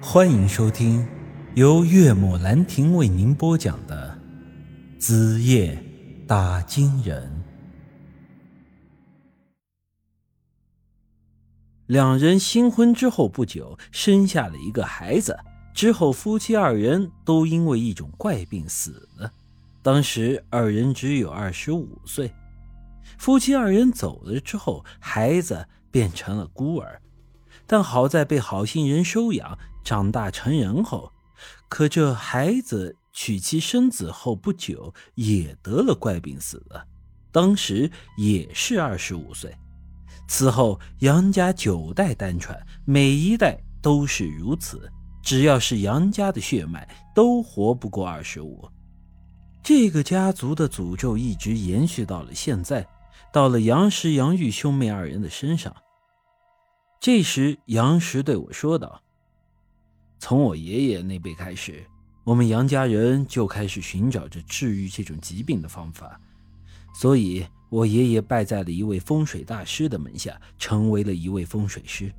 欢迎收听由岳母兰亭为您播讲的《子夜打金人》。两人新婚之后不久，生下了一个孩子。之后，夫妻二人都因为一种怪病死了。当时二人只有二十五岁。夫妻二人走了之后，孩子变成了孤儿。但好在被好心人收养，长大成人后，可这孩子娶妻生子后不久也得了怪病死了，当时也是二十五岁。此后杨家九代单传，每一代都是如此，只要是杨家的血脉，都活不过二十五。这个家族的诅咒一直延续到了现在，到了杨石、杨玉兄妹二人的身上。这时，杨石对我说道：“从我爷爷那辈开始，我们杨家人就开始寻找着治愈这种疾病的方法。所以，我爷爷拜在了一位风水大师的门下，成为了一位风水师。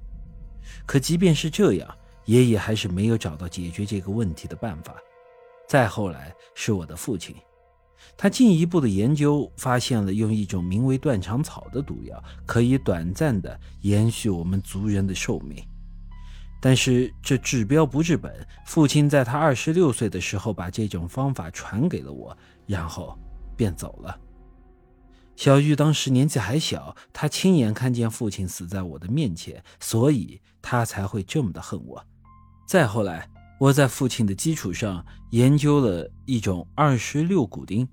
可即便是这样，爷爷还是没有找到解决这个问题的办法。再后来，是我的父亲。”他进一步的研究，发现了用一种名为断肠草的毒药，可以短暂的延续我们族人的寿命。但是这治标不治本。父亲在他二十六岁的时候，把这种方法传给了我，然后便走了。小玉当时年纪还小，他亲眼看见父亲死在我的面前，所以他才会这么的恨我。再后来。我在父亲的基础上研究了一种二十六骨钉，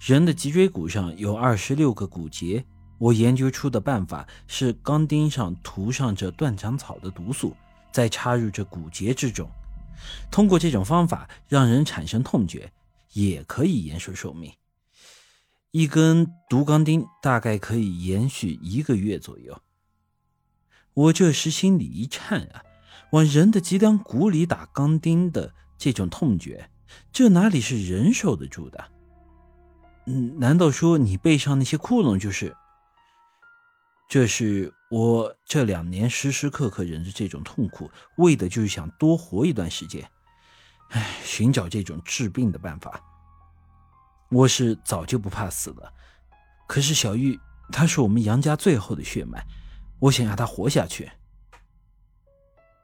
人的脊椎骨上有二十六个骨节。我研究出的办法是钢钉上涂上这断肠草的毒素，再插入这骨节之中。通过这种方法让人产生痛觉，也可以延寿寿命。一根毒钢钉大概可以延续一个月左右。我这时心里一颤啊！往人的脊梁骨里打钢钉的这种痛觉，这哪里是人受得住的？嗯，难道说你背上那些窟窿就是？这是我这两年时时刻刻忍着这种痛苦，为的就是想多活一段时间。唉，寻找这种治病的办法。我是早就不怕死了，可是小玉她是我们杨家最后的血脉，我想让她活下去。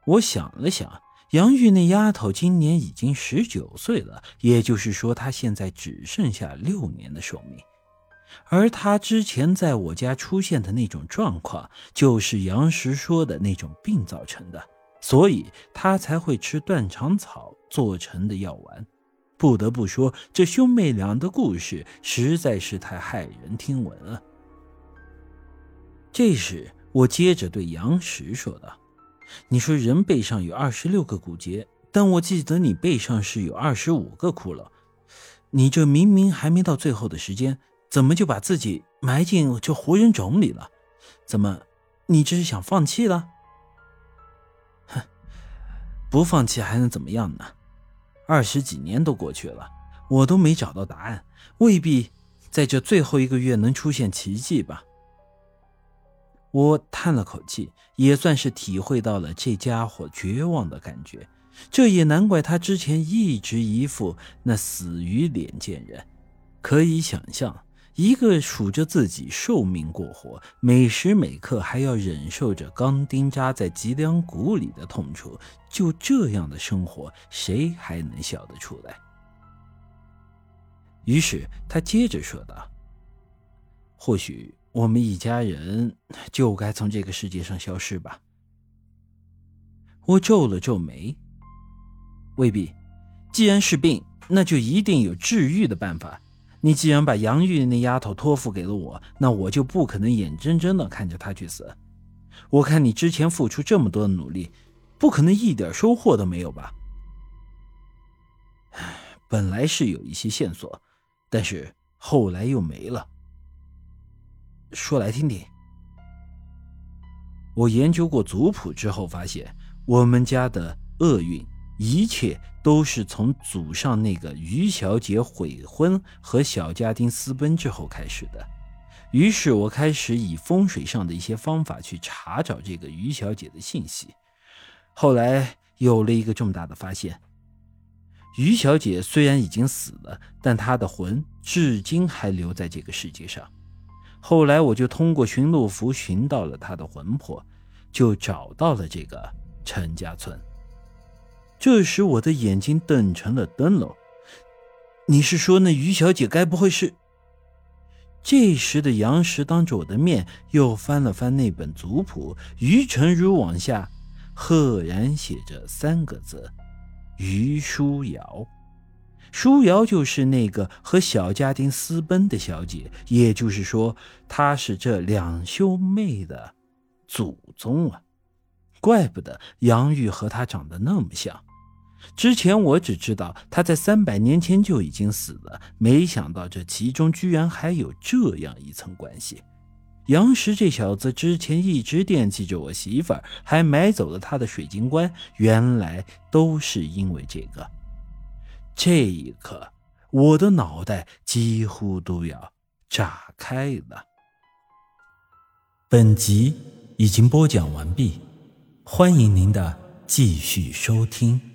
我想了想，杨玉那丫头今年已经十九岁了，也就是说，她现在只剩下六年的寿命。而她之前在我家出现的那种状况，就是杨石说的那种病造成的，所以她才会吃断肠草做成的药丸。不得不说，这兄妹俩的故事实在是太骇人听闻了。这时，我接着对杨石说道。你说人背上有二十六个骨节，但我记得你背上是有二十五个窟窿。你这明明还没到最后的时间，怎么就把自己埋进这活人冢里了？怎么，你这是想放弃了？哼，不放弃还能怎么样呢？二十几年都过去了，我都没找到答案，未必在这最后一个月能出现奇迹吧？我叹了口气，也算是体会到了这家伙绝望的感觉。这也难怪他之前一直一副那死鱼脸见人。可以想象，一个数着自己寿命过活，每时每刻还要忍受着钢钉扎在脊梁骨里的痛楚，就这样的生活，谁还能笑得出来？于是他接着说道：“或许……”我们一家人就该从这个世界上消失吧。我皱了皱眉，未必。既然是病，那就一定有治愈的办法。你既然把杨玉那丫头托付给了我，那我就不可能眼睁睁的看着她去死。我看你之前付出这么多的努力，不可能一点收获都没有吧？本来是有一些线索，但是后来又没了。说来听听。我研究过族谱之后，发现我们家的厄运，一切都是从祖上那个于小姐悔婚和小家丁私奔之后开始的。于是我开始以风水上的一些方法去查找这个于小姐的信息。后来有了一个重大的发现：于小姐虽然已经死了，但她的魂至今还留在这个世界上。后来我就通过寻路符寻到了他的魂魄，就找到了这个陈家村。这时我的眼睛瞪成了灯笼。你是说那于小姐该不会是？这时的杨石当着我的面又翻了翻那本族谱，于成如往下赫然写着三个字：于书瑶。舒瑶就是那个和小家丁私奔的小姐，也就是说，她是这两兄妹的祖宗啊！怪不得杨玉和她长得那么像。之前我只知道他在三百年前就已经死了，没想到这其中居然还有这样一层关系。杨石这小子之前一直惦记着我媳妇儿，还买走了他的水晶棺，原来都是因为这个。这一刻，我的脑袋几乎都要炸开了。本集已经播讲完毕，欢迎您的继续收听。